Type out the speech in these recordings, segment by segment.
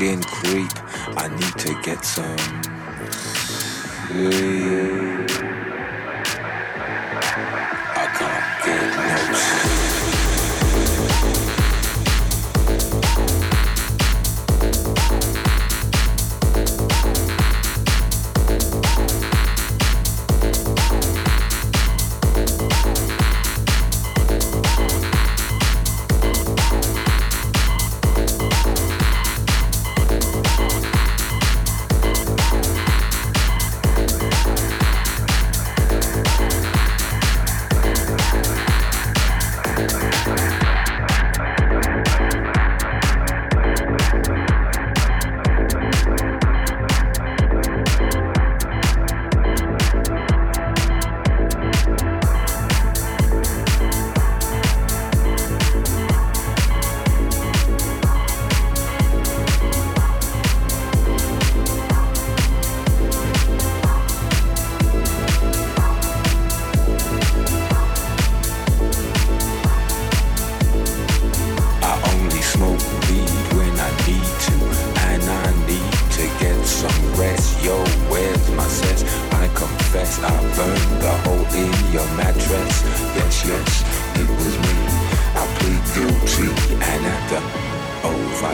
skin creep. I need to get some sleep.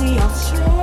we are strong.